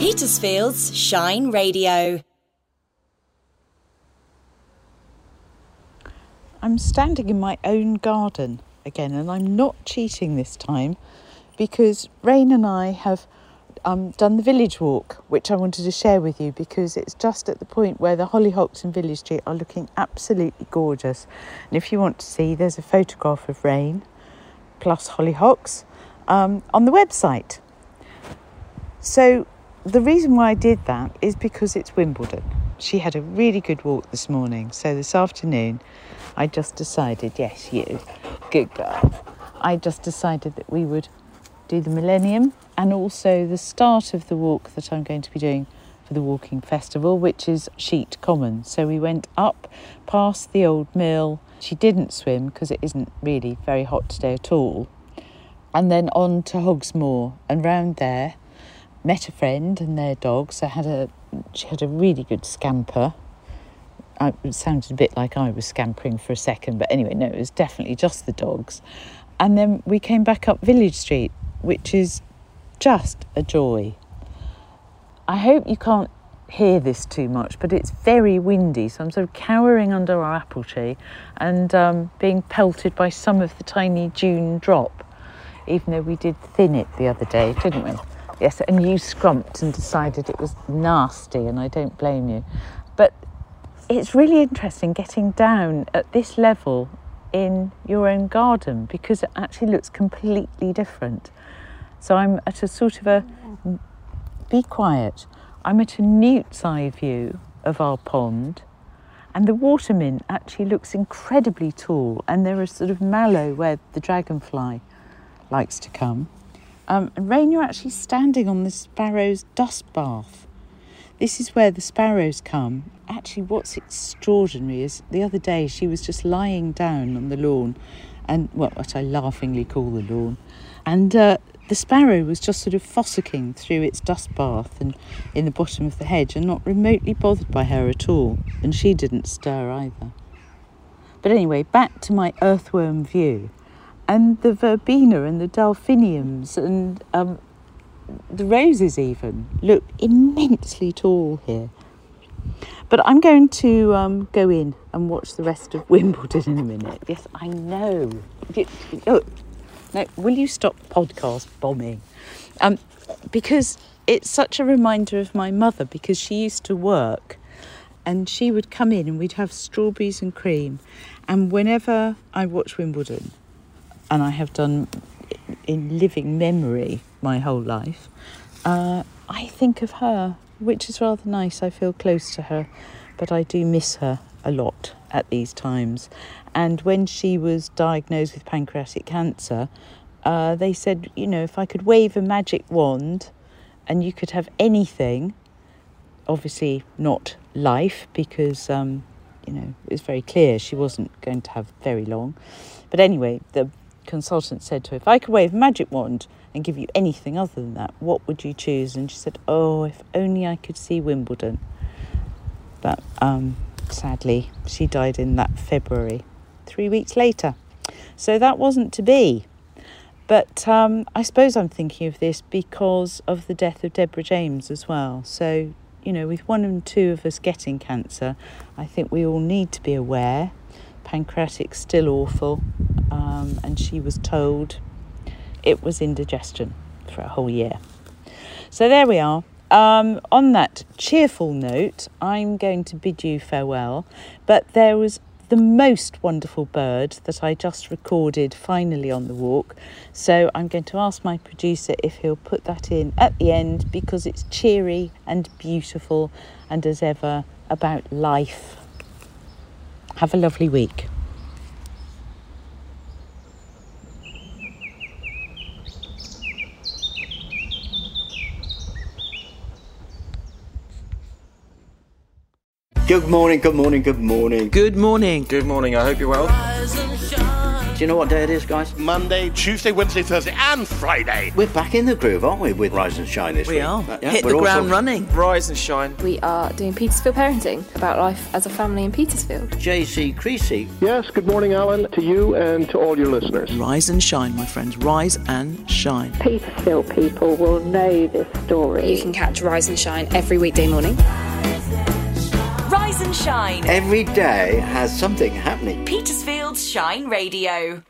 Petersfield's Shine Radio. I'm standing in my own garden again, and I'm not cheating this time because Rain and I have um, done the village walk, which I wanted to share with you because it's just at the point where the hollyhocks in Village Street are looking absolutely gorgeous. And if you want to see, there's a photograph of Rain plus hollyhocks um, on the website. So the reason why I did that is because it's Wimbledon. She had a really good walk this morning. So this afternoon, I just decided, yes, you, good girl. I just decided that we would do the Millennium and also the start of the walk that I'm going to be doing for the walking festival, which is Sheet Common. So we went up past the old mill. She didn't swim because it isn't really very hot today at all. And then on to Hogsmoor and round there, met a friend and their dog. So had a she had a really good scamper. I, it sounded a bit like I was scampering for a second, but anyway, no, it was definitely just the dogs. And then we came back up Village Street, which is just a joy. I hope you can't hear this too much, but it's very windy, so I'm sort of cowering under our apple tree and um, being pelted by some of the tiny June drop, even though we did thin it the other day, didn't we? Yes, and you scrumped and decided it was nasty, and I don't blame you. But it's really interesting getting down at this level in your own garden because it actually looks completely different. So I'm at a sort of a be quiet. I'm at a newt's eye view of our pond, and the water mint actually looks incredibly tall, and there is sort of mallow where the dragonfly likes to come. Um, and Rain, you're actually standing on the sparrow's dust bath. This is where the sparrows come. Actually, what's extraordinary is the other day she was just lying down on the lawn, and well, what I laughingly call the lawn, and uh, the sparrow was just sort of fossicking through its dust bath and in the bottom of the hedge and not remotely bothered by her at all, and she didn't stir either. But anyway, back to my earthworm view. And the verbena and the delphiniums and um, the roses, even, look immensely tall here. But I'm going to um, go in and watch the rest of Wimbledon in a minute. Yes, I know. Oh, now, will you stop podcast bombing? Um, because it's such a reminder of my mother because she used to work and she would come in and we'd have strawberries and cream. And whenever I watch Wimbledon, and I have done in living memory my whole life, uh, I think of her, which is rather nice. I feel close to her, but I do miss her a lot at these times. And when she was diagnosed with pancreatic cancer, uh, they said, you know, if I could wave a magic wand and you could have anything, obviously not life, because, um, you know, it was very clear she wasn't going to have very long. But anyway, the consultant said to her, if I could wave a magic wand and give you anything other than that, what would you choose? And she said, oh, if only I could see Wimbledon. But um, sadly, she died in that February, three weeks later. So that wasn't to be. But um, I suppose I'm thinking of this because of the death of Deborah James as well. So, you know, with one and two of us getting cancer, I think we all need to be aware. Pancreatic's still awful, um, and she was told it was indigestion for a whole year. So there we are. Um, on that cheerful note, I'm going to bid you farewell. But there was the most wonderful bird that I just recorded finally on the walk. So I'm going to ask my producer if he'll put that in at the end because it's cheery and beautiful and as ever about life. Have a lovely week. Good morning, good morning, good morning. Good morning. Good morning. I hope you're well. Do you know what day it is, guys? Monday, Tuesday, Wednesday, Thursday, and Friday. We're back in the groove, aren't we, with Rise and Shine this We week? are. Uh, yeah, Hit we're the also- ground running. Rise and shine. We are doing Petersfield Parenting about life as a family in Petersfield. JC Creasy. Yes, good morning, Alan, to you and to all your listeners. Rise and shine, my friends. Rise and shine. Petersfield people will know this story. You can catch Rise and Shine every weekday morning. And shine. Every day has something happening. Petersfield's Shine Radio.